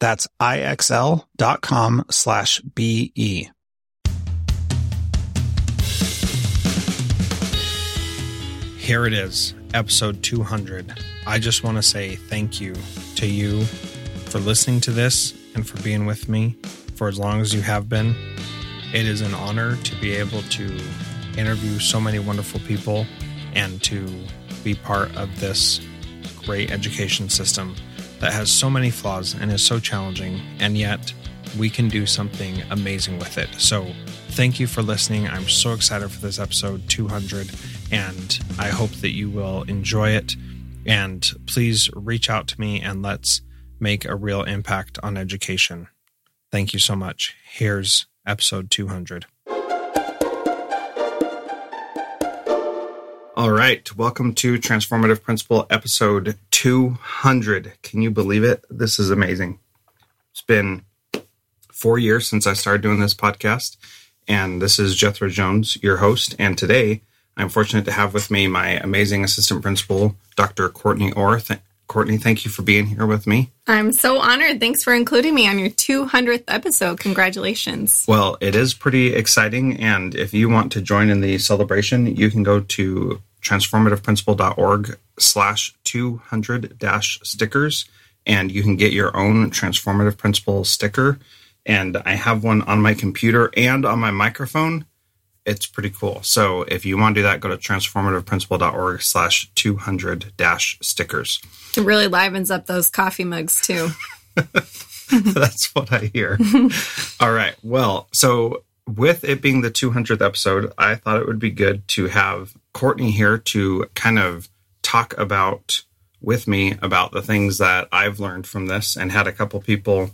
That's ixl.com slash BE. Here it is, episode 200. I just want to say thank you to you for listening to this and for being with me for as long as you have been. It is an honor to be able to interview so many wonderful people and to be part of this great education system that has so many flaws and is so challenging, and yet we can do something amazing with it. So, thank you for listening. I'm so excited for this episode 200, and I hope that you will enjoy it. And please reach out to me and let's make a real impact on education. Thank you so much. Here's episode 200. All right. Welcome to Transformative Principal episode 200. Can you believe it? This is amazing. It's been four years since I started doing this podcast. And this is Jethro Jones, your host. And today I'm fortunate to have with me my amazing assistant principal, Dr. Courtney Orr. Th- Courtney, thank you for being here with me. I'm so honored. Thanks for including me on your 200th episode. Congratulations. Well, it is pretty exciting. And if you want to join in the celebration, you can go to transformativeprincipal.org slash 200 dash stickers and you can get your own transformative principal sticker. And i have one on my computer and on my microphone. It's pretty cool. So if you want to do that go to transformativeprincipal.org slash 200 dash stickers. It really livens up those coffee mugs too. That's what i hear. All right. Well so with it being the 200th episode, I thought it would be good to have Courtney here to kind of talk about with me about the things that I've learned from this and had a couple people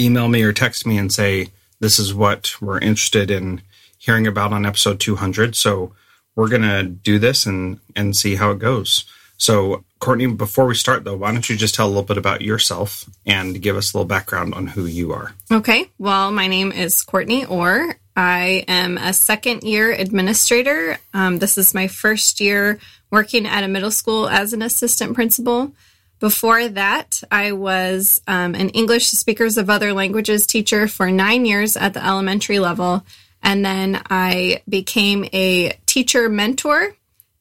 email me or text me and say, this is what we're interested in hearing about on episode 200. So we're going to do this and, and see how it goes. So, Courtney, before we start though, why don't you just tell a little bit about yourself and give us a little background on who you are? Okay. Well, my name is Courtney Orr. I am a second year administrator. Um, this is my first year working at a middle school as an assistant principal. Before that, I was um, an English speakers of other languages teacher for nine years at the elementary level. And then I became a teacher mentor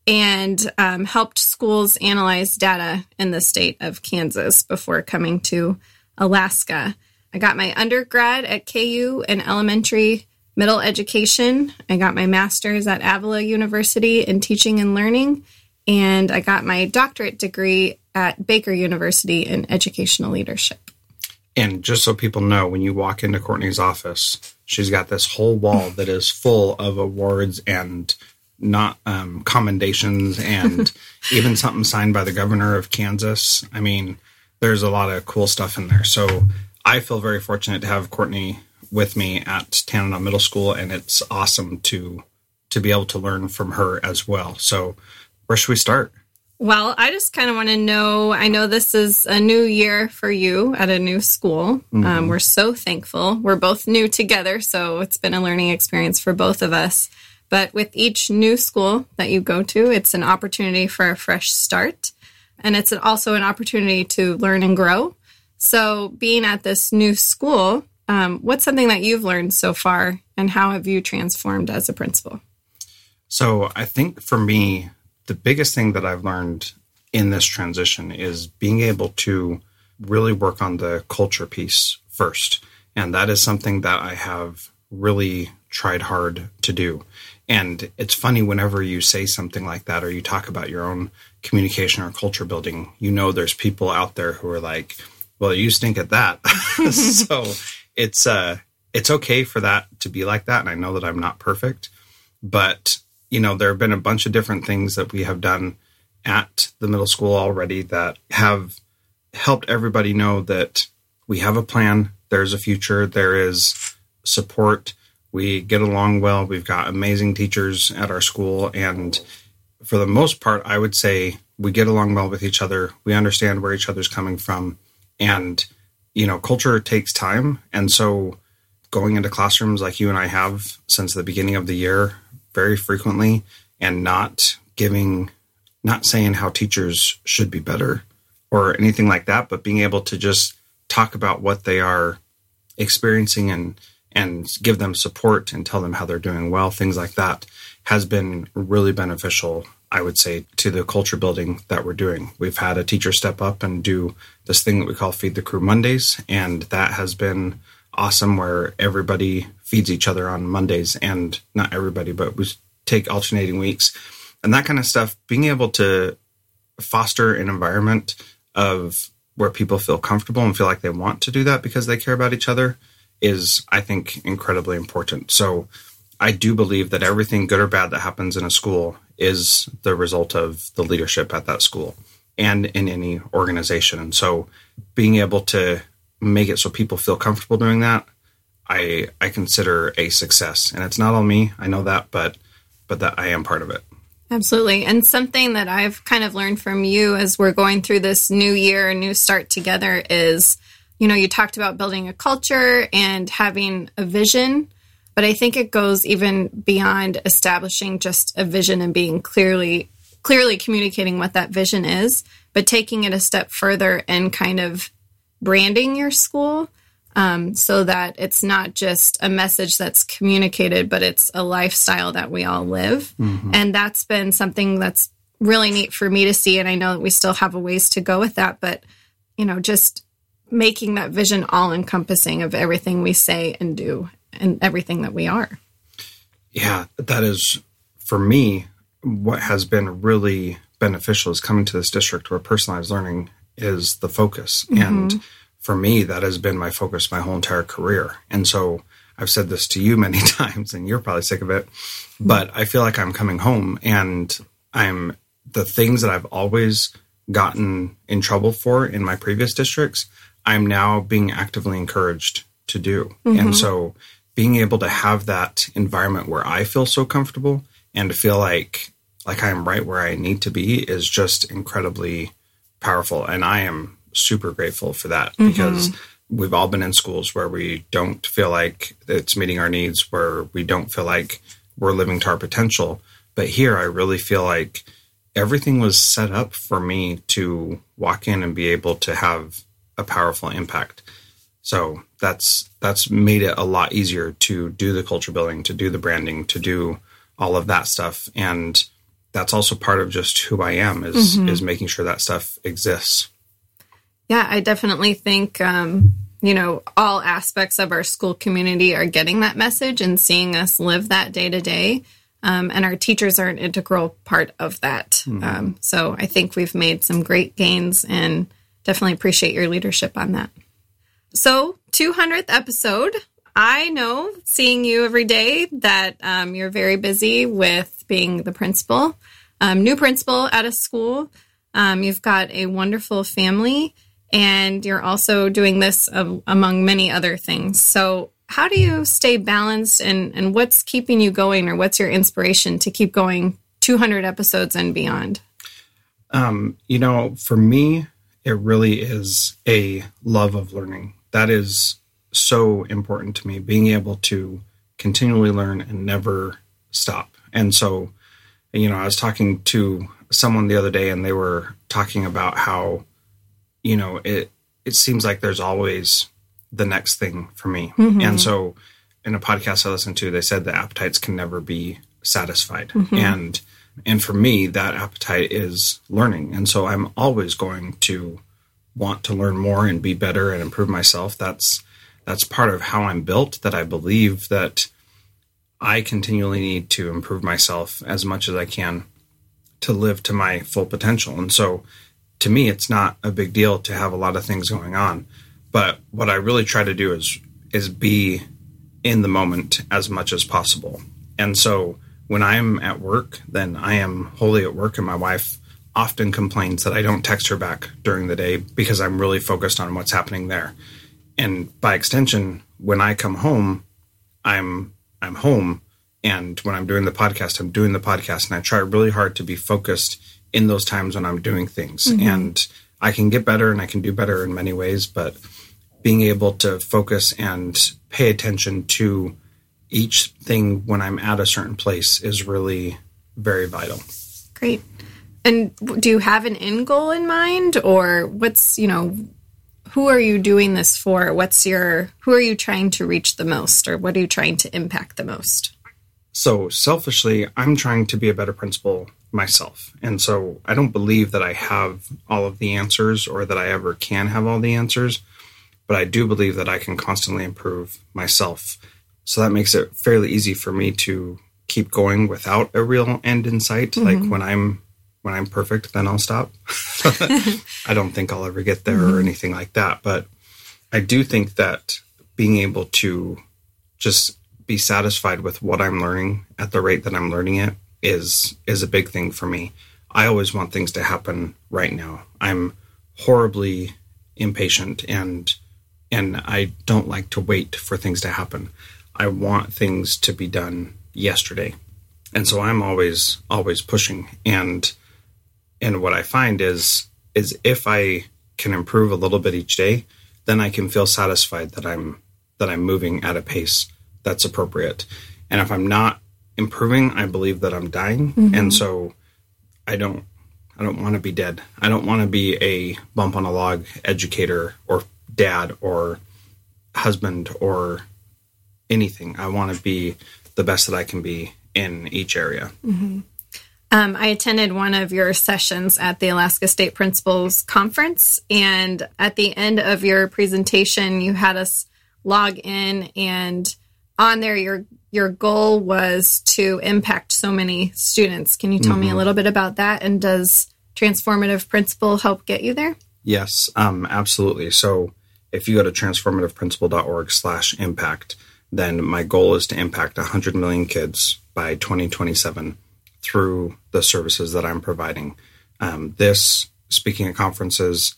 and um, helped schools analyze data in the state of Kansas before coming to Alaska. I got my undergrad at KU in elementary middle education. I got my master's at Avila University in teaching and learning, and I got my doctorate degree at Baker University in educational leadership. And just so people know, when you walk into Courtney's office, she's got this whole wall that is full of awards and not um, commendations and even something signed by the governor of Kansas. I mean, there's a lot of cool stuff in there. So I feel very fortunate to have Courtney with me at Tanana Middle School, and it's awesome to to be able to learn from her as well. So, where should we start? Well, I just kind of want to know. I know this is a new year for you at a new school. Mm-hmm. Um, we're so thankful. We're both new together, so it's been a learning experience for both of us. But with each new school that you go to, it's an opportunity for a fresh start. And it's also an opportunity to learn and grow. So, being at this new school, um, what's something that you've learned so far, and how have you transformed as a principal? So, I think for me, the biggest thing that I've learned in this transition is being able to really work on the culture piece first. And that is something that I have really tried hard to do. And it's funny whenever you say something like that or you talk about your own communication or culture building, you know there's people out there who are like, well, you stink at that. so it's uh it's okay for that to be like that. And I know that I'm not perfect, but you know, there have been a bunch of different things that we have done at the middle school already that have helped everybody know that we have a plan, there's a future, there is support, we get along well, we've got amazing teachers at our school, and for the most part, I would say we get along well with each other, we understand where each other's coming from, and you know, culture takes time, and so going into classrooms like you and I have since the beginning of the year very frequently and not giving, not saying how teachers should be better or anything like that, but being able to just talk about what they are experiencing and and give them support and tell them how they're doing well, things like that has been really beneficial, I would say, to the culture building that we're doing. We've had a teacher step up and do this thing that we call Feed the Crew Mondays, and that has been awesome where everybody feeds each other on Mondays and not everybody, but we take alternating weeks and that kind of stuff. Being able to foster an environment of where people feel comfortable and feel like they want to do that because they care about each other is, I think, incredibly important. So I do believe that everything good or bad that happens in a school is the result of the leadership at that school and in any organization. And so being able to make it so people feel comfortable doing that, I I consider a success. And it's not all me, I know that, but but that I am part of it. Absolutely. And something that I've kind of learned from you as we're going through this new year, new start together is, you know, you talked about building a culture and having a vision, but I think it goes even beyond establishing just a vision and being clearly clearly communicating what that vision is, but taking it a step further and kind of branding your school um, so that it's not just a message that's communicated, but it's a lifestyle that we all live. Mm-hmm. And that's been something that's really neat for me to see. And I know that we still have a ways to go with that, but you know, just making that vision all encompassing of everything we say and do and everything that we are. Yeah, that is for me what has been really beneficial is coming to this district where personalized learning is the focus. Mm-hmm. And for me, that has been my focus my whole entire career. And so I've said this to you many times, and you're probably sick of it, but I feel like I'm coming home and I'm the things that I've always gotten in trouble for in my previous districts, I'm now being actively encouraged to do. Mm-hmm. And so being able to have that environment where I feel so comfortable and to feel like like I am right where I need to be is just incredibly powerful. And I am super grateful for that mm-hmm. because we've all been in schools where we don't feel like it's meeting our needs, where we don't feel like we're living to our potential. But here, I really feel like everything was set up for me to walk in and be able to have a powerful impact. So that's that's made it a lot easier to do the culture building, to do the branding, to do all of that stuff. And that's also part of just who I am is mm-hmm. is making sure that stuff exists. Yeah, I definitely think um, you know all aspects of our school community are getting that message and seeing us live that day to day. Um, and our teachers are an integral part of that. Mm-hmm. Um, so I think we've made some great gains and definitely appreciate your leadership on that. So, 200th episode. I know seeing you every day that um, you're very busy with being the principal, um, new principal at a school. Um, you've got a wonderful family, and you're also doing this among many other things. So, how do you stay balanced, and, and what's keeping you going, or what's your inspiration to keep going 200 episodes and beyond? Um, you know, for me, it really is a love of learning. That is so important to me, being able to continually learn and never stop. And so, you know, I was talking to someone the other day and they were talking about how, you know, it it seems like there's always the next thing for me. Mm-hmm. And so in a podcast I listened to, they said the appetites can never be satisfied. Mm-hmm. And and for me, that appetite is learning. And so I'm always going to want to learn more and be better and improve myself. That's that's part of how I'm built that I believe that I continually need to improve myself as much as I can to live to my full potential. And so to me it's not a big deal to have a lot of things going on. But what I really try to do is is be in the moment as much as possible. And so when I'm at work, then I am wholly at work and my wife often complains that I don't text her back during the day because I'm really focused on what's happening there. And by extension, when I come home, I'm I'm home and when I'm doing the podcast, I'm doing the podcast and I try really hard to be focused in those times when I'm doing things. Mm-hmm. And I can get better and I can do better in many ways, but being able to focus and pay attention to each thing when I'm at a certain place is really very vital. Great. And do you have an end goal in mind or what's, you know, who are you doing this for? What's your who are you trying to reach the most or what are you trying to impact the most? So, selfishly, I'm trying to be a better principal myself. And so, I don't believe that I have all of the answers or that I ever can have all the answers, but I do believe that I can constantly improve myself. So that makes it fairly easy for me to keep going without a real end in sight. Mm-hmm. Like when I'm when I'm perfect, then I'll stop. I don't think I'll ever get there mm-hmm. or anything like that. But I do think that being able to just be satisfied with what I'm learning at the rate that I'm learning it is is a big thing for me. I always want things to happen right now. I'm horribly impatient and and I don't like to wait for things to happen. I want things to be done yesterday. And so I'm always always pushing and and what I find is is if I can improve a little bit each day, then I can feel satisfied that I'm that I'm moving at a pace that's appropriate. And if I'm not improving, I believe that I'm dying. Mm-hmm. And so I don't I don't want to be dead. I don't want to be a bump on a log educator or dad or husband or anything. I want to be the best that I can be in each area. Mm-hmm. Um, I attended one of your sessions at the Alaska State Principals Conference, and at the end of your presentation, you had us log in, and on there, your your goal was to impact so many students. Can you tell mm-hmm. me a mm-hmm. little bit about that? And does transformative principal help get you there? Yes, um, absolutely. So if you go to transformativeprincipal.org slash impact, then my goal is to impact 100 million kids by 2027 through the services that I'm providing. Um, this, speaking at conferences,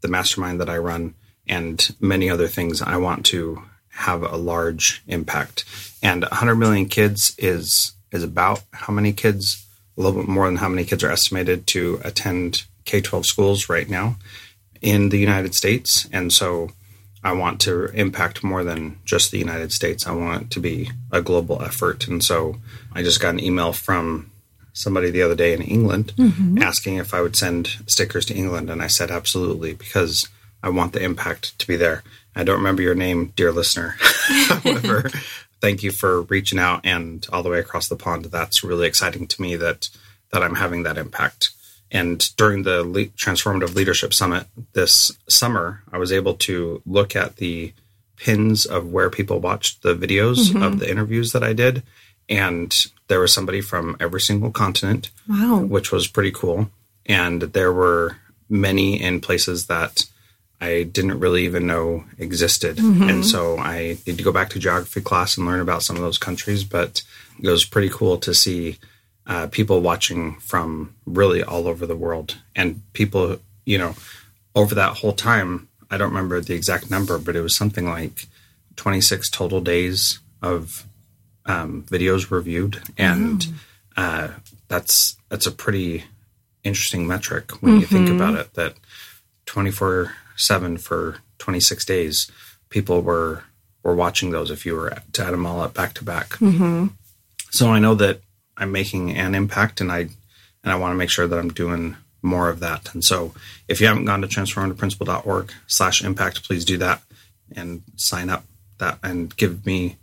the mastermind that I run, and many other things, I want to have a large impact. And 100 million kids is is about how many kids, a little bit more than how many kids are estimated to attend K 12 schools right now in the United States. And so I want to impact more than just the United States. I want it to be a global effort. And so I just got an email from somebody the other day in England mm-hmm. asking if I would send stickers to England. And I said, absolutely, because I want the impact to be there. I don't remember your name, dear listener. However, thank you for reaching out and all the way across the pond. That's really exciting to me that that I'm having that impact. And during the Le- Transformative Leadership Summit this summer, I was able to look at the pins of where people watched the videos mm-hmm. of the interviews that I did. And there was somebody from every single continent, wow. which was pretty cool. And there were many in places that I didn't really even know existed. Mm-hmm. And so I need to go back to geography class and learn about some of those countries. But it was pretty cool to see uh, people watching from really all over the world and people, you know, over that whole time. I don't remember the exact number, but it was something like 26 total days of um, videos reviewed, and mm. uh, that's that's a pretty interesting metric when mm-hmm. you think about it that 24 7 for 26 days, people were were watching those if you were to add them all up back to back. Mm-hmm. So I know that I'm making an impact and I and I want to make sure that I'm doing more of that. And so if you haven't gone to transformativeprincipal.org slash impact, please do that and sign up that and give me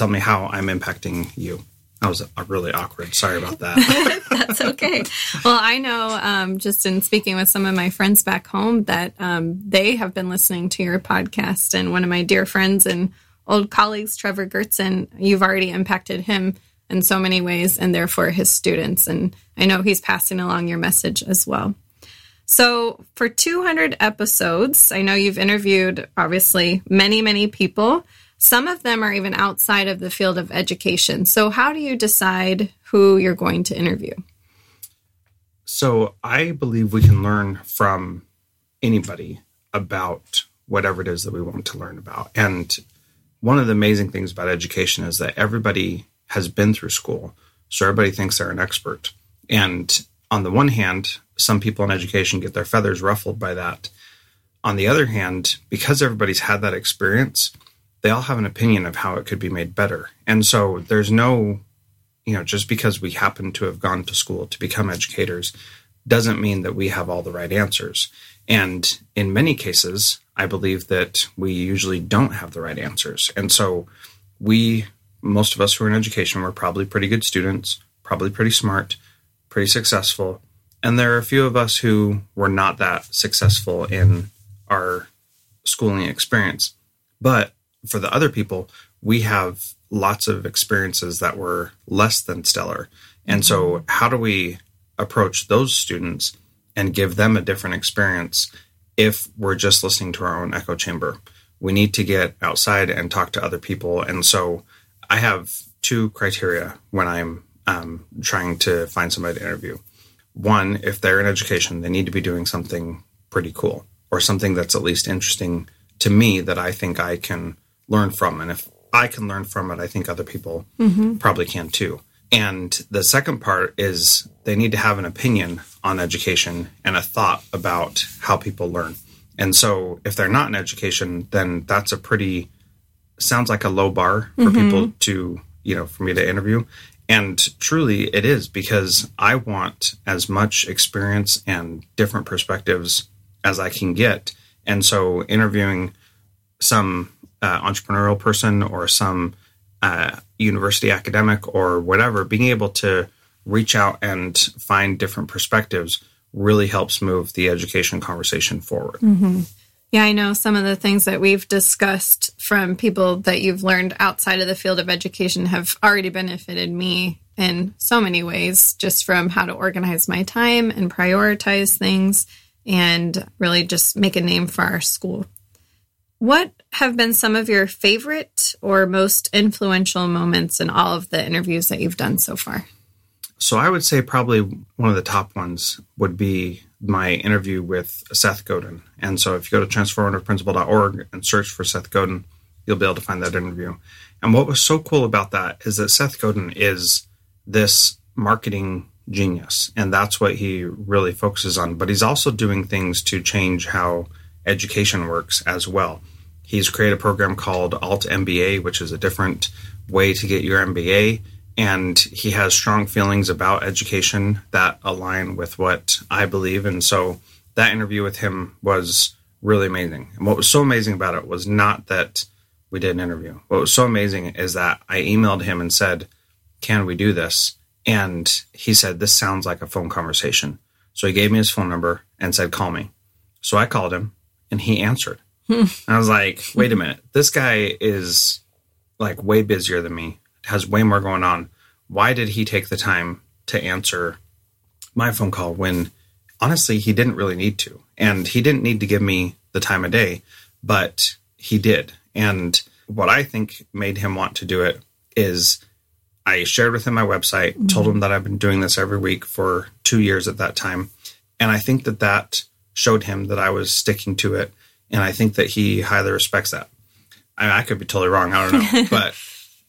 tell me how I'm impacting you. That was really awkward. Sorry about that. That's okay. Well, I know um, just in speaking with some of my friends back home that um, they have been listening to your podcast. And one of my dear friends and old colleagues, Trevor Gertzen, you've already impacted him in so many ways and therefore his students. And I know he's passing along your message as well. So, for 200 episodes, I know you've interviewed obviously many, many people. Some of them are even outside of the field of education. So, how do you decide who you're going to interview? So, I believe we can learn from anybody about whatever it is that we want to learn about. And one of the amazing things about education is that everybody has been through school. So, everybody thinks they're an expert. And on the one hand, some people in education get their feathers ruffled by that. On the other hand, because everybody's had that experience, they all have an opinion of how it could be made better. And so there's no, you know, just because we happen to have gone to school to become educators doesn't mean that we have all the right answers. And in many cases, I believe that we usually don't have the right answers. And so we, most of us who are in education, we're probably pretty good students, probably pretty smart, pretty successful. And there are a few of us who were not that successful in our schooling experience. But for the other people, we have lots of experiences that were less than stellar. And so, mm-hmm. how do we approach those students and give them a different experience if we're just listening to our own echo chamber? We need to get outside and talk to other people. And so, I have two criteria when I'm um, trying to find somebody to interview. One, if they're in education, they need to be doing something pretty cool or something that's at least interesting to me that I think I can learn from. And if I can learn from it, I think other people mm-hmm. probably can too. And the second part is they need to have an opinion on education and a thought about how people learn. And so if they're not in education, then that's a pretty sounds like a low bar for mm-hmm. people to, you know, for me to interview. And truly it is because I want as much experience and different perspectives as I can get. And so interviewing some uh, entrepreneurial person or some uh, university academic or whatever, being able to reach out and find different perspectives really helps move the education conversation forward. Mm-hmm. Yeah, I know some of the things that we've discussed from people that you've learned outside of the field of education have already benefited me in so many ways, just from how to organize my time and prioritize things and really just make a name for our school. What have been some of your favorite or most influential moments in all of the interviews that you've done so far? So I would say probably one of the top ones would be my interview with Seth Godin. And so if you go to transformativeprincipal.org and search for Seth Godin, you'll be able to find that interview. And what was so cool about that is that Seth Godin is this marketing genius, and that's what he really focuses on. But he's also doing things to change how education works as well. He's created a program called Alt MBA, which is a different way to get your MBA. And he has strong feelings about education that align with what I believe. And so that interview with him was really amazing. And what was so amazing about it was not that we did an interview. What was so amazing is that I emailed him and said, Can we do this? And he said, This sounds like a phone conversation. So he gave me his phone number and said, Call me. So I called him and he answered. I was like, wait a minute, this guy is like way busier than me, has way more going on. Why did he take the time to answer my phone call when honestly he didn't really need to? And he didn't need to give me the time of day, but he did. And what I think made him want to do it is I shared with him my website, mm-hmm. told him that I've been doing this every week for two years at that time. And I think that that showed him that I was sticking to it and I think that he highly respects that. I, I could be totally wrong. I don't know, but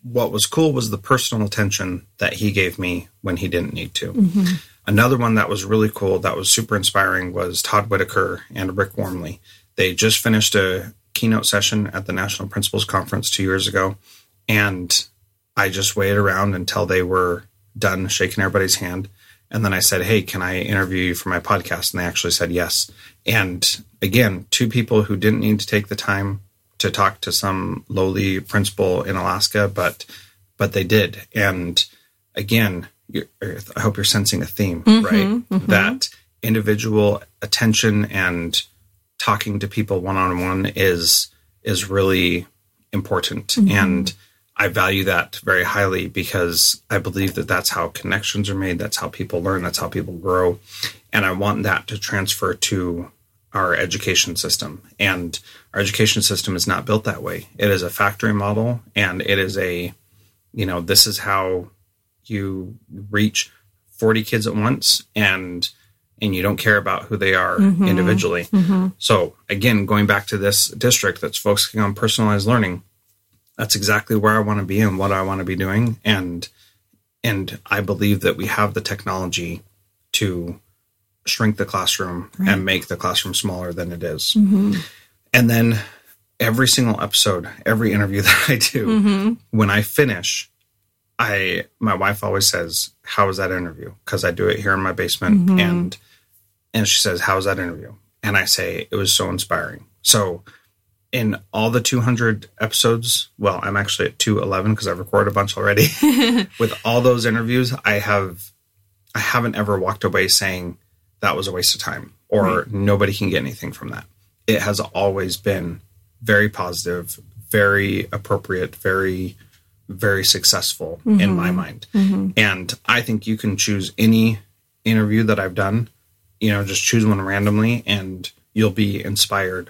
what was cool was the personal attention that he gave me when he didn't need to. Mm-hmm. Another one that was really cool, that was super inspiring, was Todd Whitaker and Rick Wormeli. They just finished a keynote session at the National Principals Conference two years ago, and I just waited around until they were done shaking everybody's hand. And then I said, Hey, can I interview you for my podcast? And they actually said yes. And again, two people who didn't need to take the time to talk to some lowly principal in Alaska, but but they did. And again, you're, I hope you're sensing a theme, mm-hmm, right? Mm-hmm. That individual attention and talking to people one on one is is really important, mm-hmm. and I value that very highly because I believe that that's how connections are made. That's how people learn. That's how people grow, and I want that to transfer to our education system. And our education system is not built that way. It is a factory model, and it is a, you know, this is how you reach 40 kids at once and and you don't care about who they are mm-hmm. individually. Mm-hmm. So again, going back to this district that's focusing on personalized learning, that's exactly where I want to be and what I want to be doing and and I believe that we have the technology to shrink the classroom and make the classroom smaller than it is. Mm-hmm. And then every single episode, every interview that I do, mm-hmm. when I finish, I my wife always says, "How was that interview?" Because I do it here in my basement, mm-hmm. and and she says, "How was that interview?" And I say, "It was so inspiring." So in all the 200 episodes, well, I'm actually at 211 because I've recorded a bunch already. With all those interviews, I have I haven't ever walked away saying that was a waste of time or nobody can get anything from that. It has always been very positive, very appropriate, very very successful in mm-hmm. my mind. Mm-hmm. And I think you can choose any interview that I've done, you know, just choose one randomly and you'll be inspired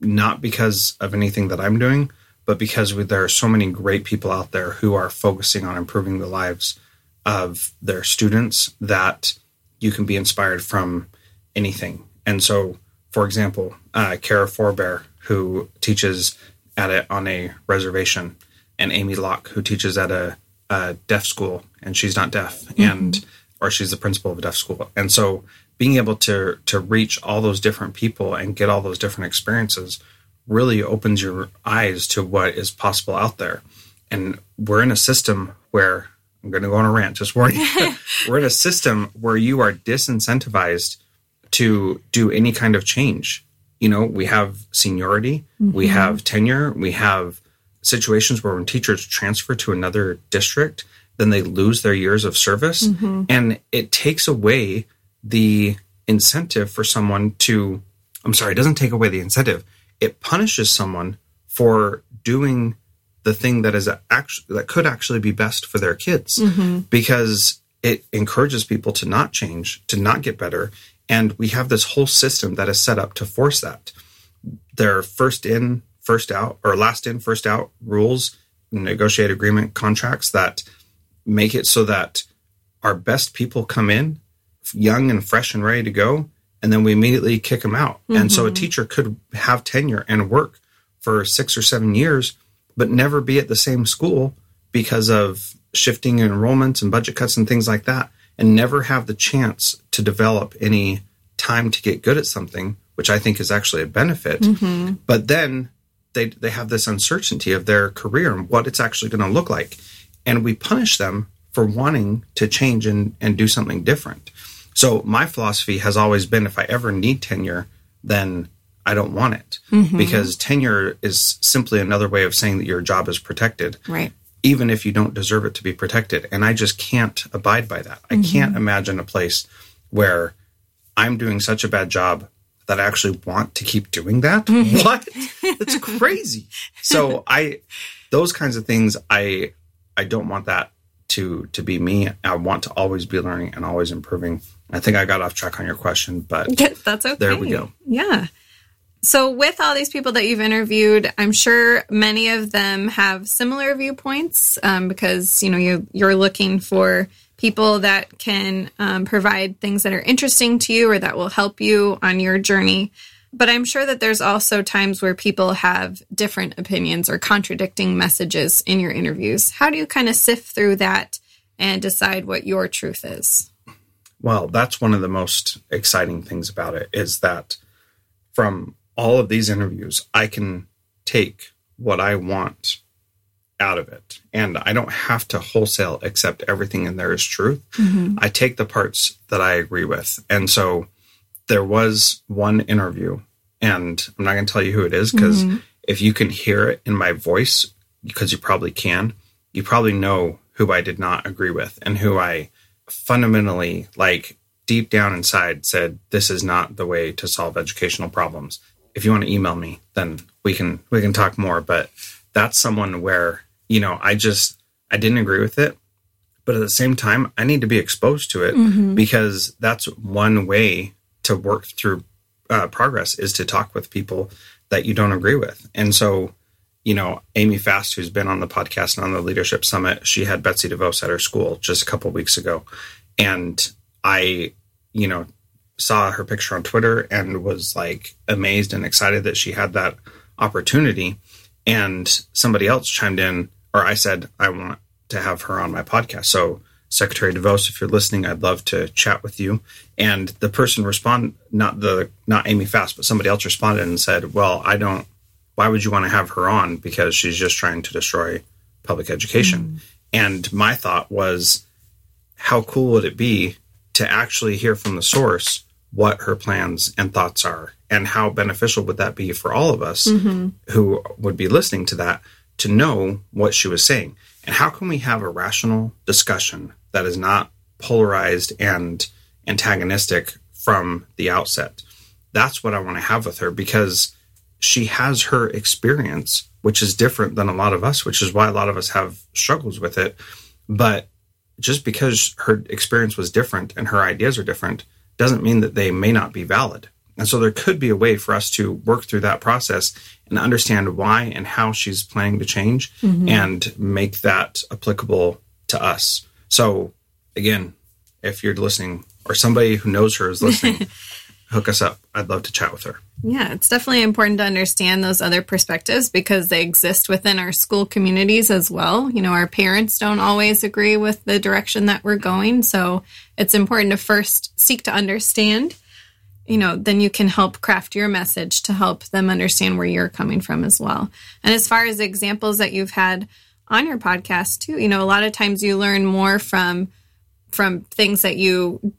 not because of anything that I'm doing, but because we, there are so many great people out there who are focusing on improving the lives of their students that you can be inspired from anything. And so, for example, uh, Kara Forbear, who teaches at it on a reservation, and Amy Locke, who teaches at a, a deaf school, and she's not deaf, and or she's the principal of a deaf school. And so, being able to to reach all those different people and get all those different experiences really opens your eyes to what is possible out there. And we're in a system where I'm going to go on a rant. Just warning. you. we're in a system where you are disincentivized to do any kind of change. You know, we have seniority, we mm-hmm. have tenure, we have situations where when teachers transfer to another district, then they lose their years of service. Mm-hmm. And it takes away the incentive for someone to, I'm sorry, it doesn't take away the incentive. It punishes someone for doing the thing that is actually that could actually be best for their kids mm-hmm. because it encourages people to not change, to not get better. And we have this whole system that is set up to force that. Their first in, first out, or last in, first out rules, negotiate agreement contracts that make it so that our best people come in young and fresh and ready to go, and then we immediately kick them out. And so a mm-hmm. teacher could have tenure and work for six or seven years, but never be at the same school because of shifting enrollments and budget cuts and things like that, and never have the chance to develop any time to get good at something, which I think is actually a benefit. Mm-hmm. But then they they have this uncertainty of their career and what it's actually going to look like, and we punish them for wanting to change and, and do something different. So my philosophy has always been if I ever need tenure, then I don't want it mm-hmm. because tenure is simply another way of saying that your job is protected Right. even if you don't deserve it to be protected. And I just can't abide by that. I mm-hmm. can't imagine a place where I'm doing such a bad job that I actually want to keep doing that. Mm-hmm. What? That's crazy. So I those kinds of things I I don't want that to to be me. I want to always be learning and always improving. I think I got off track on your question, but That's okay. There we go. Yeah. So, with all these people that you've interviewed, I'm sure many of them have similar viewpoints um, because you know you you're looking for people that can um, provide things that are interesting to you or that will help you on your journey. But I'm sure that there's also times where people have different opinions or contradicting messages in your interviews. How do you kind of sift through that and decide what your truth is? Well, that's one of the most exciting things about it is that from all of these interviews, I can take what I want out of it. And I don't have to wholesale accept everything in there as truth. Mm-hmm. I take the parts that I agree with. And so there was one interview, and I'm not going to tell you who it is because mm-hmm. if you can hear it in my voice, because you probably can, you probably know who I did not agree with and who I fundamentally, like deep down inside, said, This is not the way to solve educational problems. If you want to email me, then we can we can talk more. But that's someone where you know, I just I didn't agree with it, but at the same time, I need to be exposed to it mm-hmm. because that's one way to work through uh, progress is to talk with people that you don't agree with. And so, you know, Amy Fast, who's been on the podcast and on the Leadership Summit, she had Betsy DeVos at her school just a couple weeks ago, and I, you know, saw her picture on Twitter and was like amazed and excited that she had that opportunity. And somebody else chimed in or I said I want to have her on my podcast. So Secretary DeVos, if you're listening, I'd love to chat with you. And the person respond not the not Amy Fast, but somebody else responded and said, Well, I don't why would you want to have her on? Because she's just trying to destroy public education. Mm. And my thought was, how cool would it be to actually hear from the source what her plans and thoughts are? And how beneficial would that be for all of us mm-hmm. who would be listening to that? to know what she was saying. And how can we have a rational discussion that is not polarized and antagonistic from the outset? That's what I want to have with her because she has her experience, which is different than a lot of us, which is why a lot of us have struggles with it. But just because her experience was different and her ideas are different doesn't mean that they may not be valid. And so there could be a way for us to work through that process and understand why and how she's planning to change mm-hmm. and make that applicable to us. So again, if you're listening or somebody who knows her is listening, hook us up. I'd love to chat with her. Yeah, it's definitely important to understand those other perspectives because they exist within our school communities as well. You know, our parents don't always agree with the direction that we're going. So it's important to first seek to understand you know, then you can help craft your message to help them understand where you're coming from as well. And as far as examples that you've had on your podcast too, you know, a lot of times you learn more from from things that you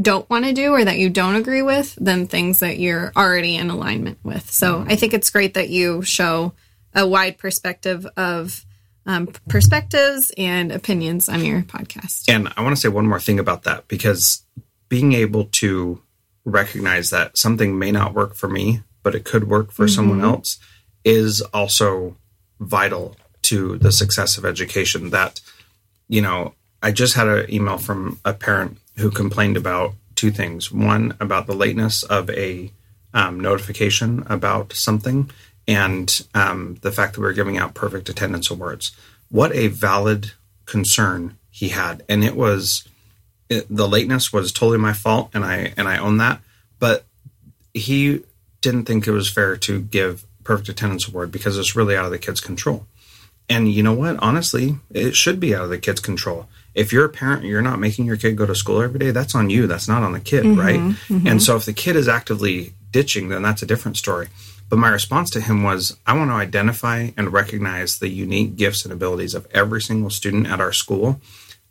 don't want to do or that you don't agree with than things that you're already in alignment with. So I think it's great that you show a wide perspective of um, perspectives and opinions on your podcast. And I want to say one more thing about that because being able to recognize that something may not work for me, but it could work for mm-hmm. someone else is also vital to the success of education. That, you know, I just had an email from a parent who complained about two things. One, about the lateness of a um, notification about something, and um, the fact that we are giving out perfect attendance awards. What a valid concern he had. And it was it, the lateness was totally my fault, and I and I own that. But he didn't think it was fair to give perfect attendance award because it's really out of the kid's control. And you know what? Honestly, it should be out of the kid's control. If you're a parent and you're not making your kid go to school every day, that's on you. That's not on the kid, mm-hmm, right? Mm-hmm. And so if the kid is actively ditching, then that's a different story. But my response to him was I want to identify and recognize the unique gifts and abilities of every single student at our school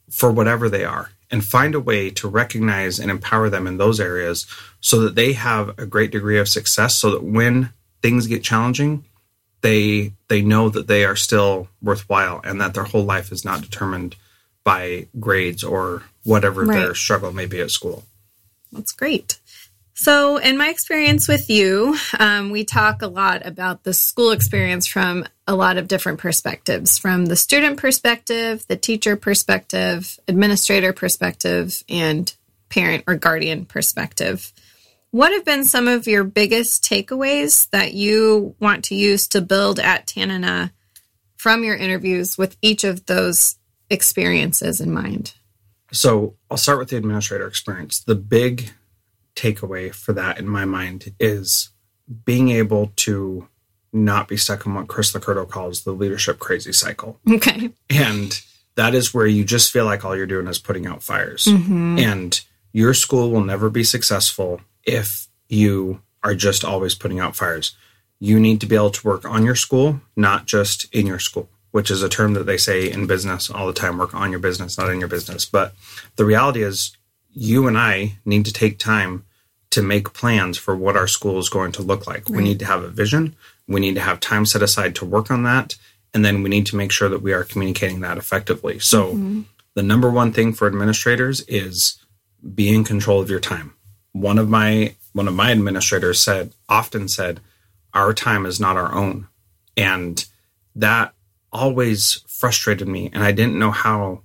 for whatever they are and find a way to recognize and empower them in those areas so that they have a great degree of success so that when things get challenging they they know that they are still worthwhile and that their whole life is not determined by grades or whatever right. their struggle may be at school that's great so, in my experience with you, um, we talk a lot about the school experience from a lot of different perspectives from the student perspective, the teacher perspective, administrator perspective, and parent or guardian perspective. What have been some of your biggest takeaways that you want to use to build at Tanana from your interviews with each of those experiences in mind? So, I'll start with the administrator experience. The big takeaway for that in my mind is being able to not be stuck in what Chris LoCurto calls the leadership crazy cycle. Okay. And that is where you just feel like all you're doing is putting out fires. Mm-hmm. And your school will never be successful if you are just always putting out fires. You need to be able to work on your school, not just in your school, which is a term that they say in business all the time work on your business, not in your business. But the reality is, you and I need to take time to make plans for what our school is going to look like. We need to have a vision. We need to have time set aside to work on that. And then we need to make sure that we are communicating that effectively. So, mm-hmm. the number one thing for administrators is be in control of your time. One of my one of my administrators said often said our time is not our own. And that always frustrated me and I didn't know how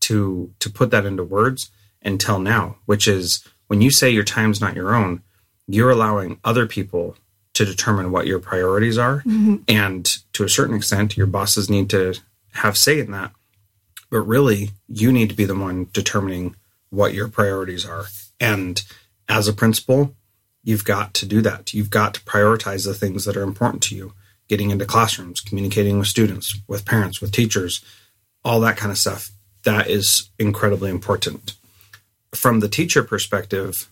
to to put that into words until now, which is when you say your time's not your own, you're allowing other people to determine what your priorities are. Mm-hmm. And to a certain extent, your bosses need to have say in that. But really, you need to be the one determining what your priorities are. And as a principal, you've got to do that. You've got to prioritize the things that are important to you. Getting into classrooms, communicating with students, with parents, with teachers, all that kind of stuff. That is incredibly important. From the teacher perspective,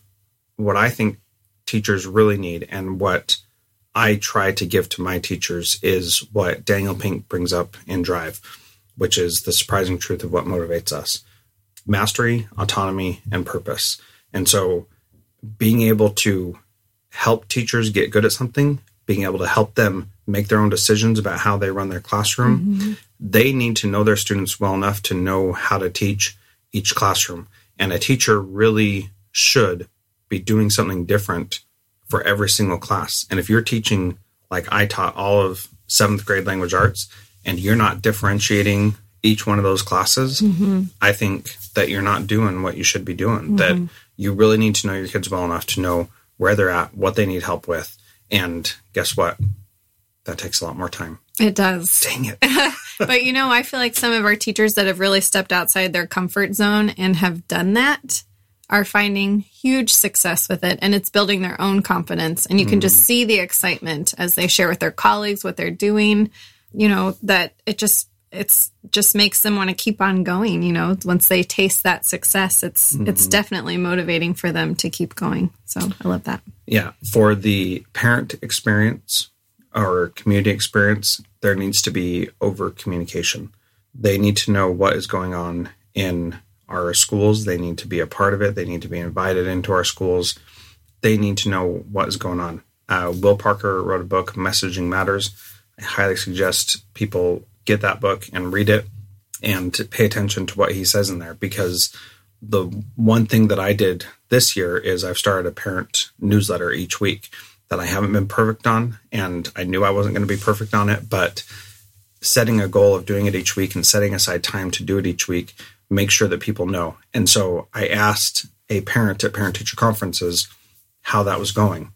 what I think teachers really need and what I try to give to my teachers is what Daniel Pink brings up in Drive, which is the surprising truth of what motivates us mastery, autonomy, and purpose. And so being able to help teachers get good at something, being able to help them make their own decisions about how they run their classroom, mm-hmm. they need to know their students well enough to know how to teach each classroom. And a teacher really should be doing something different for every single class. And if you're teaching, like I taught all of seventh grade language arts, and you're not differentiating each one of those classes, mm-hmm. I think that you're not doing what you should be doing. That mm-hmm. You really need to know your kids well enough to know where they're at, what they need help with. And guess what? That takes a lot more time. It does. Dang it. but you know, I feel like some of our teachers that have really stepped outside their comfort zone and have done that are finding huge success with it and it's building their own confidence and you can just mm. see the excitement as they share with their colleagues what they're doing you know that it just it's just makes them want to keep on going you know once they taste that success it's it's definitely motivating for them to keep going so i love that Yeah, for the parent experience or community experience, there needs to be over communication. They need to know what is going on in our schools. They need to be a part of it. They need to be invited into our schools. They need to know what is going on. Uh, Will Parker wrote a book, Messaging Matters. I highly suggest people get that book and read it and pay attention to what he says in there because the one thing that I did this year is I've started a parent newsletter each week that I haven't been perfect on, and I knew I wasn't going to be perfect on it, but setting a goal of doing it each week and setting aside time to do it each week make sure that people know. And so I asked a parent at parent teacher conferences how that was going.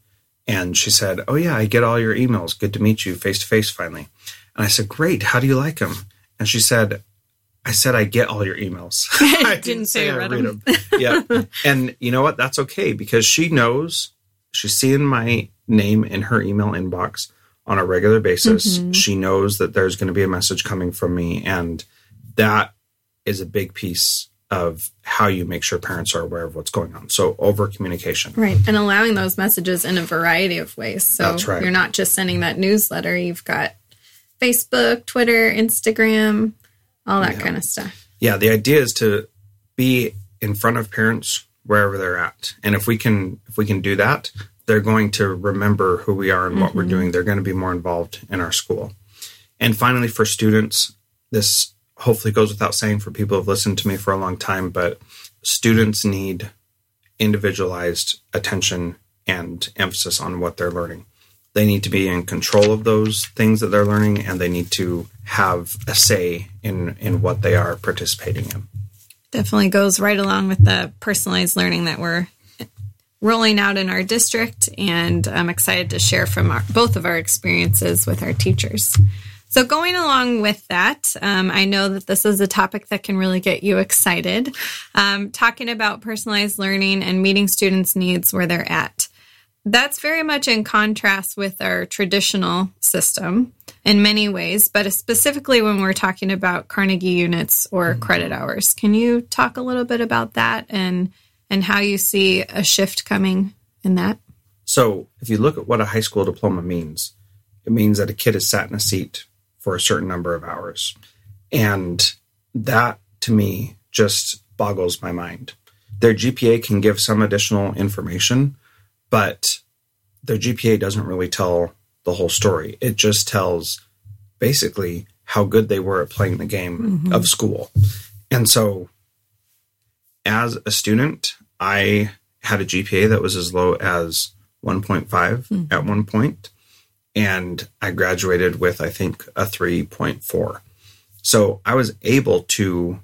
And she said, Oh, yeah, I get all your emails. Good to meet you face to face finally. And I said, Great. How do you like them? And she said, I said, I get all your emails. I Didn't say I read 'em. yeah. And you know what? That's okay because she knows she's seeing my name in her email inbox on a regular basis. Mm-hmm. She knows that there's going to be a message coming from me. And that is a big piece of how you make sure parents are aware of what's going on. So over communication. Right. And allowing those messages in a variety of ways. So right. you're not just sending that newsletter, you've got Facebook, Twitter, Instagram, all that kind of stuff. Yeah, the idea is to be in front of parents wherever they're at. And if we can if we can do that, they're going to remember who we are and what we're mm-hmm. doing. They're going to be more involved in our school. And finally for students, this hopefully goes without saying for people who've listened to me for a long time, but students need individualized attention and emphasis on what they're learning. They need to be in control of those things that they're learning and they need to have a say in in what they are participating in. Definitely goes right along with the personalized learning that we're rolling out in our district. And I'm excited to share from our, both of our experiences with our teachers. So, going along with that, um, I know that this is a topic that can really get you excited. Um, talking about personalized learning and meeting students' needs where they're at. That's very much in contrast with our traditional system in many ways, but specifically when we're talking about Carnegie units or mm-hmm. credit hours. Can you talk a little bit about that and and how you see a shift coming in that? So, if you look at what a high school diploma means, it means that a kid has sat in a seat for a certain number of hours. And that to me just boggles my mind. Their GPA can give some additional information, but their GPA doesn't really tell the whole story. It just tells basically how good they were at playing the game mm-hmm. of school. And so, as a student, I had a GPA that was as low as 1.5 mm-hmm. at one point, and I graduated with, I think, a 3.4. So I was able to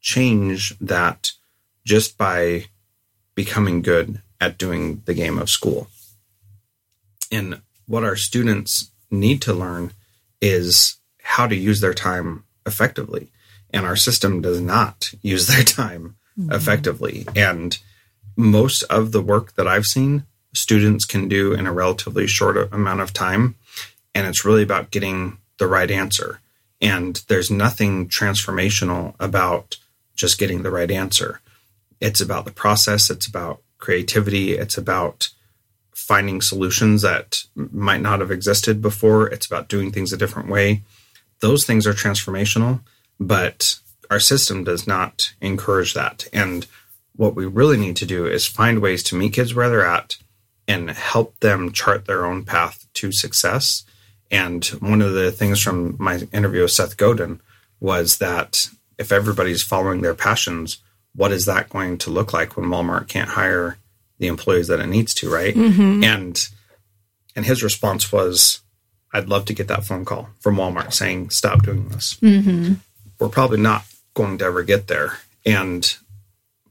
change that just by becoming good at doing the game of school. And what our students need to learn is how to use their time effectively. And our system does not use their time mm-hmm. effectively. And most of the work that I've seen, students can do in a relatively short amount of time. And it's really about getting the right answer. And there's nothing transformational about just getting the right answer. It's about the process, it's about creativity, it's about finding solutions that might not have existed before, it's about doing things a different way. Those things are transformational, but our system does not encourage that. And what we really need to do is find ways to meet kids where they're at and help them chart their own path to success. And one of the things from my interview with Seth Godin was that if everybody's following their passions, what is that going to look like when Walmart can't hire the employees that it needs to, right? Mm-hmm. And and his response was, "I'd love to get that phone call from Walmart saying stop doing this." Mm-hmm. We're probably not going to ever get there, and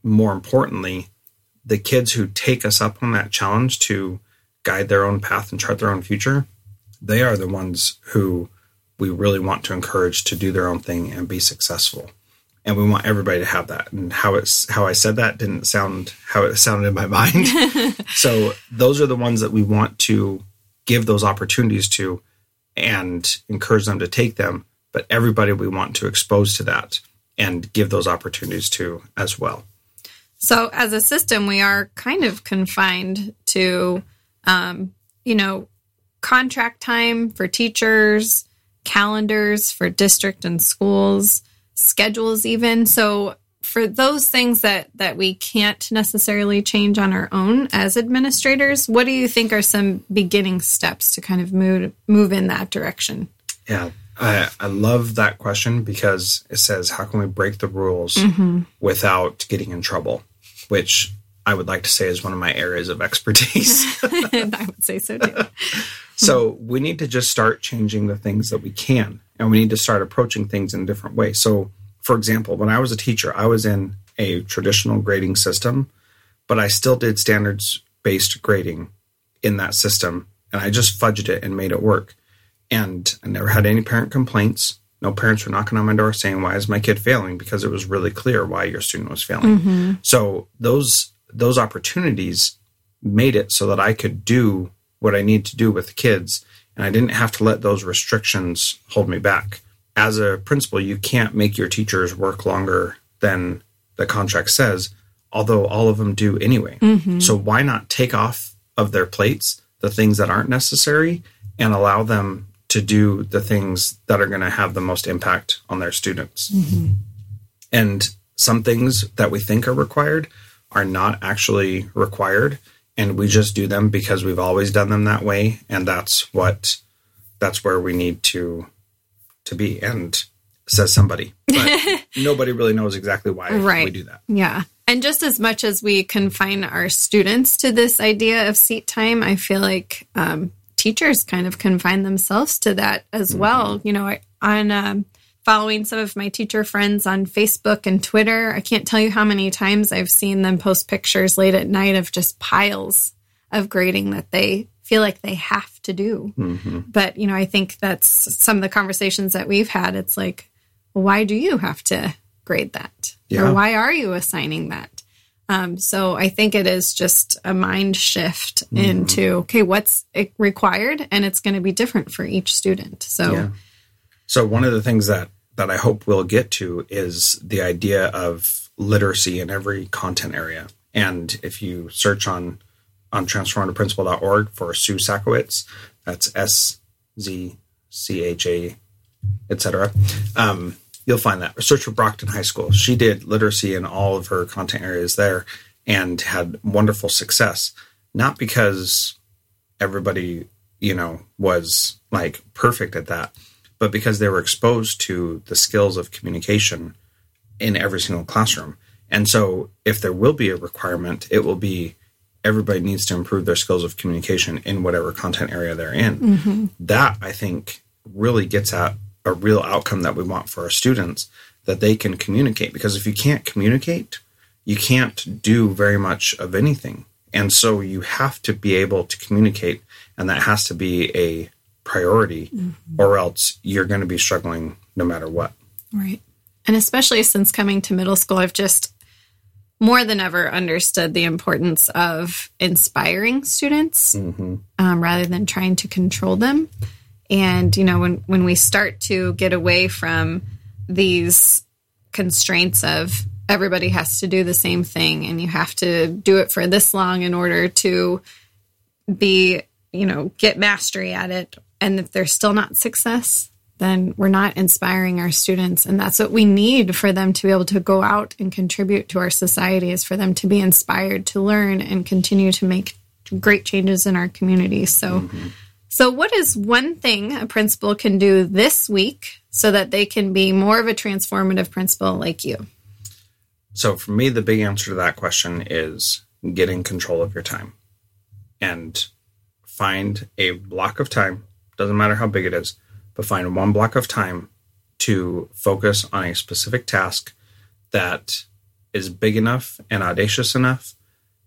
more importantly, the kids who take us up on that challenge to guide their own path and chart their own future, they are the ones who we really want to encourage to do their own thing and be successful and we want everybody to have that. And how it's how I said that didn't sound how it sounded in my mind. so those are the ones that we want to give those opportunities to and encourage them to take them. But everybody we want to expose to that and give those opportunities to as well. So as a system, we are kind of confined to, um, you know, contract time for teachers, calendars for district and schools schedules even. So for those things that that we can't necessarily change on our own as administrators, what do you think are some beginning steps to kind of move move in that direction? Yeah, I, I love that question because it says, how can we break the rules mm-hmm. without getting in trouble? Which I would like to say is one of my areas of expertise. I would say so too. so we need to just start changing the things that we can and we need to start approaching things in a different way. So, for example, when I was a teacher, I was in a traditional grading system, but I still did standards based grading in that system, and I just fudged it and made it work. And I never had any parent complaints. No parents were knocking on my door saying, "Why is my kid failing?" Because it was really clear why your student was failing. Mm-hmm. So those those opportunities made it so that I could do what I need to do with the kids and I didn't have to let those restrictions hold me back. As a principal, you can't make your teachers work longer than the contract says, although all of them do anyway. Mm-hmm. So why not take off of their plates the things that aren't necessary and allow them to do the things that are going to have the most impact on their students? Mm-hmm. And some things that we think are required are not actually required and we just do them because we've always done them that way and that's what that's where we need to to be and says somebody but nobody really knows exactly why right. we do that yeah and just as much as we confine our students to this idea of seat time i feel like um, teachers kind of confine themselves to that as mm-hmm. well you know on um, following some of my teacher friends on Facebook and Twitter. I can't tell you how many times I've seen them post pictures late at night of just piles of grading that they feel like they have to do. Mm-hmm. But, you know, I think that's some of the conversations that we've had. It's like, why do you have to grade that? Yeah. Or why are you assigning that? Um, so I think it is just a mind shift into okay, what's it required, and it's going to be different for each student. So Yeah. So one of the things that that I hope we'll get to is the idea of literacy in every content area. And if you search on on transformativeprincipal.org for Sue Szachowicz, that's S Z C H A, etc. Um, you'll find that. Search for Brockton High School. She did literacy in all of her content areas there and had wonderful success. Not because everybody, you know, was like perfect at that, but because they were exposed to the skills of communication in every single classroom. And so if there will be a requirement, it will be everybody needs to improve their skills of communication in whatever content area they're in. Mm-hmm. That I think really gets at a real outcome that we want for our students that they can communicate because if you can't communicate, you can't do very much of anything. And so you have to be able to communicate and that has to be a priority or else you're going to be struggling no matter what. Right. And especially since coming to middle school, I've just more than ever understood the importance of inspiring students um, rather than trying to control them. And, you know, when, when we start to get away from these constraints of everybody has to do the same thing and you have to do it for this long in order to be, you know, get mastery at it. And if there's still not success, then we're not inspiring our students. And that's what we need for them to be able to go out and contribute to our society is for them to be inspired to learn and continue to make great changes in our community. So, mm-hmm. so what is one thing a principal can do this week so that they can be more of a transformative principal like you? So for me, the big answer to that question is getting control of your time and find a block of time. Doesn't matter how big it is, but find one block of time to focus on a specific task that is big enough and audacious enough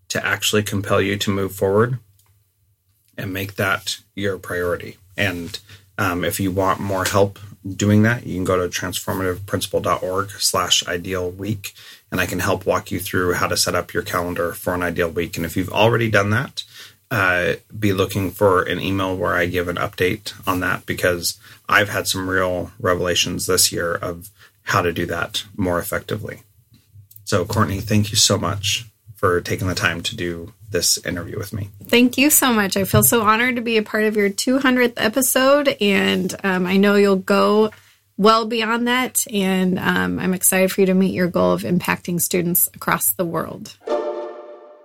to actually compel you to move forward and make that your priority. And um, if you want more help doing that, you can go to transformativeprincipal.org slash ideal week, and I can help walk you through how to set up your calendar for an ideal week. And if you've already done that, uh, be looking for an email where I give an update on that because I've had some real revelations this year of how to do that more effectively. So, Courtney, thank you so much for taking the time to do this interview with me. Thank you so much. I feel so honored to be a part of your 200th episode, and um, I know you'll go well beyond that. And um, I'm excited for you to meet your goal of impacting students across the world.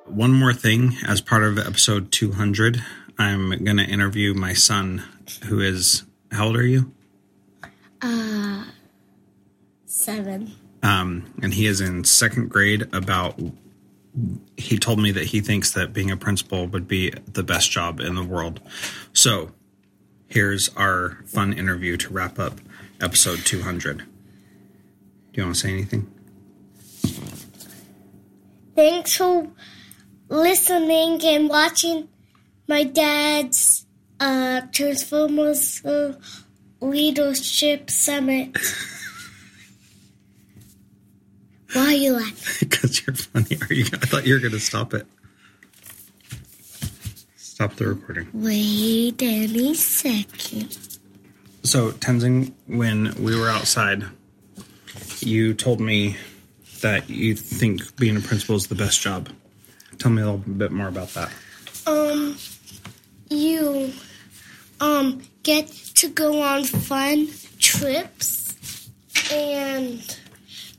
One more thing as part of episode 200, I'm going to interview my son, who is, how old are you? Seven. Um, and he is in second grade about he told me that he thinks that being a principal would be the best job in the world. So here's our fun interview to wrap up episode 200. Do you want to say anything? Thanks for listening and watching my dad's uh, Transformers uh, Leadership Summit. Why are you laughing? Because you're funny. Are you? I thought you were going to stop it. Stop the recording. Wait any second. So, Tenzing, when we were outside, you told me that you think being a principal is the best job. Tell me a little bit more about that. Um, you um get to go on fun trips, and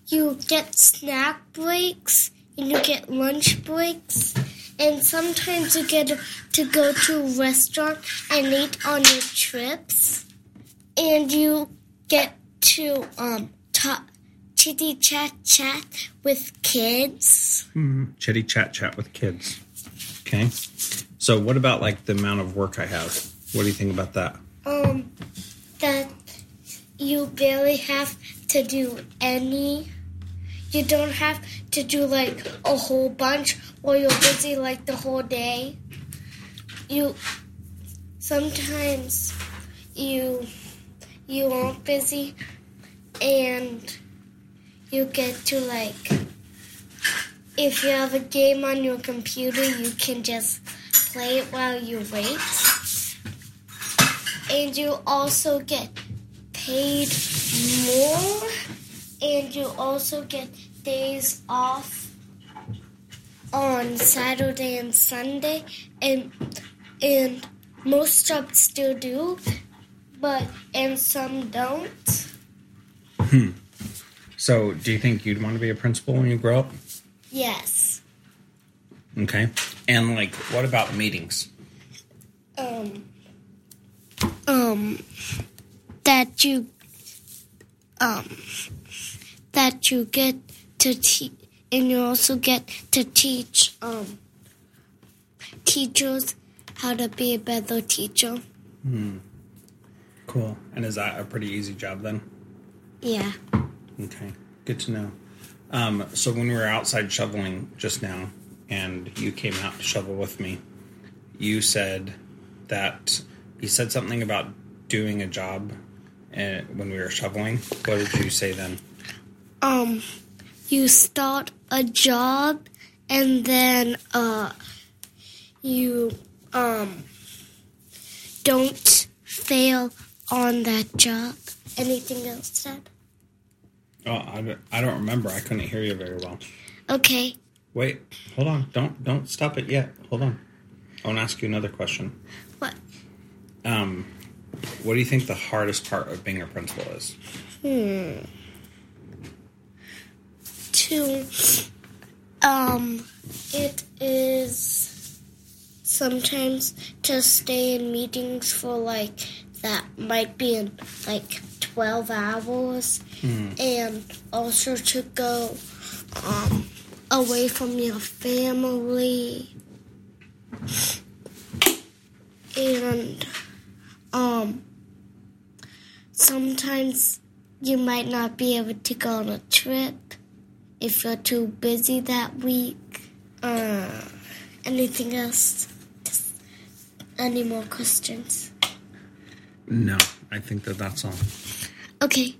you get snack breaks, and you get lunch breaks, and sometimes you get to go to a restaurant and eat on your trips, and you get to um talk chitty chat chat with kids. Chitty chat chat with kids. Okay. So, what about like the amount of work I have? What do you think about that? um that you barely have to do any you don't have to do like a whole bunch or you're busy like the whole day you sometimes you you aren't busy and you get to like if you have a game on your computer, you can just play it while you wait. And you also get paid more, and you also get days off on Saturday and Sunday, and and most jobs still do, but and some don't. Hmm. So, do you think you'd want to be a principal when you grow up? Yes. Okay. And like, what about meetings? Um. Um. That you. Um. That you get to teach, and you also get to teach um teachers how to be a better teacher. Hmm. Cool. And is that a pretty easy job then? Yeah. Okay, good to know. Um, so when we were outside shoveling just now, and you came out to shovel with me, you said that you said something about doing a job and when we were shoveling. What did you say then? um you start a job and then uh you um don't fail on that job anything else said Oh, I, don't- I don't remember. I couldn't hear you very well. okay Wait, hold on. Don't don't stop it yet. Hold on. I want to ask you another question. what Um, what do you think the hardest part of being a principal is? Hmm. To um it is sometimes to stay in meetings for like that might be in like 12 hours and also to go um away from your family and um sometimes you might not be able to go on a trip if you're too busy that week. Uh, anything else? Just any more questions? No, I think that that's all. Okay.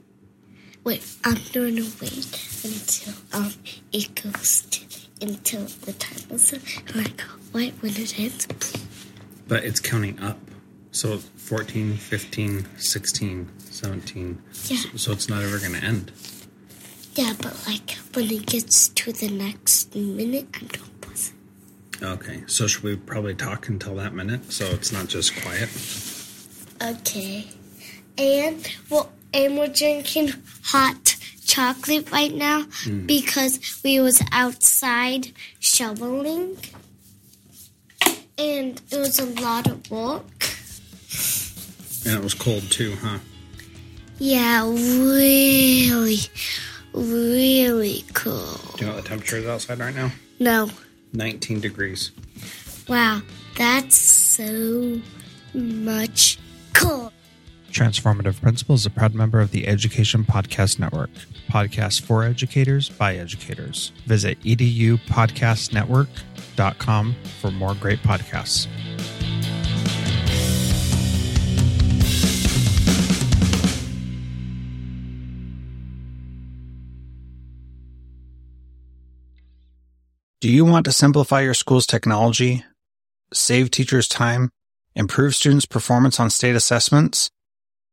Wait, I'm gonna wait until um it goes to until the time is up. Go, wait, when it ends. But it's counting up. So 14, 15, 16, 17. Yeah. So, so it's not ever going to end. Yeah, but like when it gets to the next minute, I'm gonna pause. Okay. So should we probably talk until that minute so it's not just quiet? Okay. And well, and we're drinking hot chocolate right now mm. because we was outside shoveling, and it was a lot of work. And it was cold too, huh? Yeah, really, really cold Do you know what the temperature is outside right now? No, 19 degrees. wow, that's so much cool. Transformative Principles is a proud member of the Education Podcast Network. Podcasts for educators by educators. Visit edupodcastnetwork.com for more great podcasts. Do you want to simplify your school's technology, save teachers time, improve students' performance on state assessments?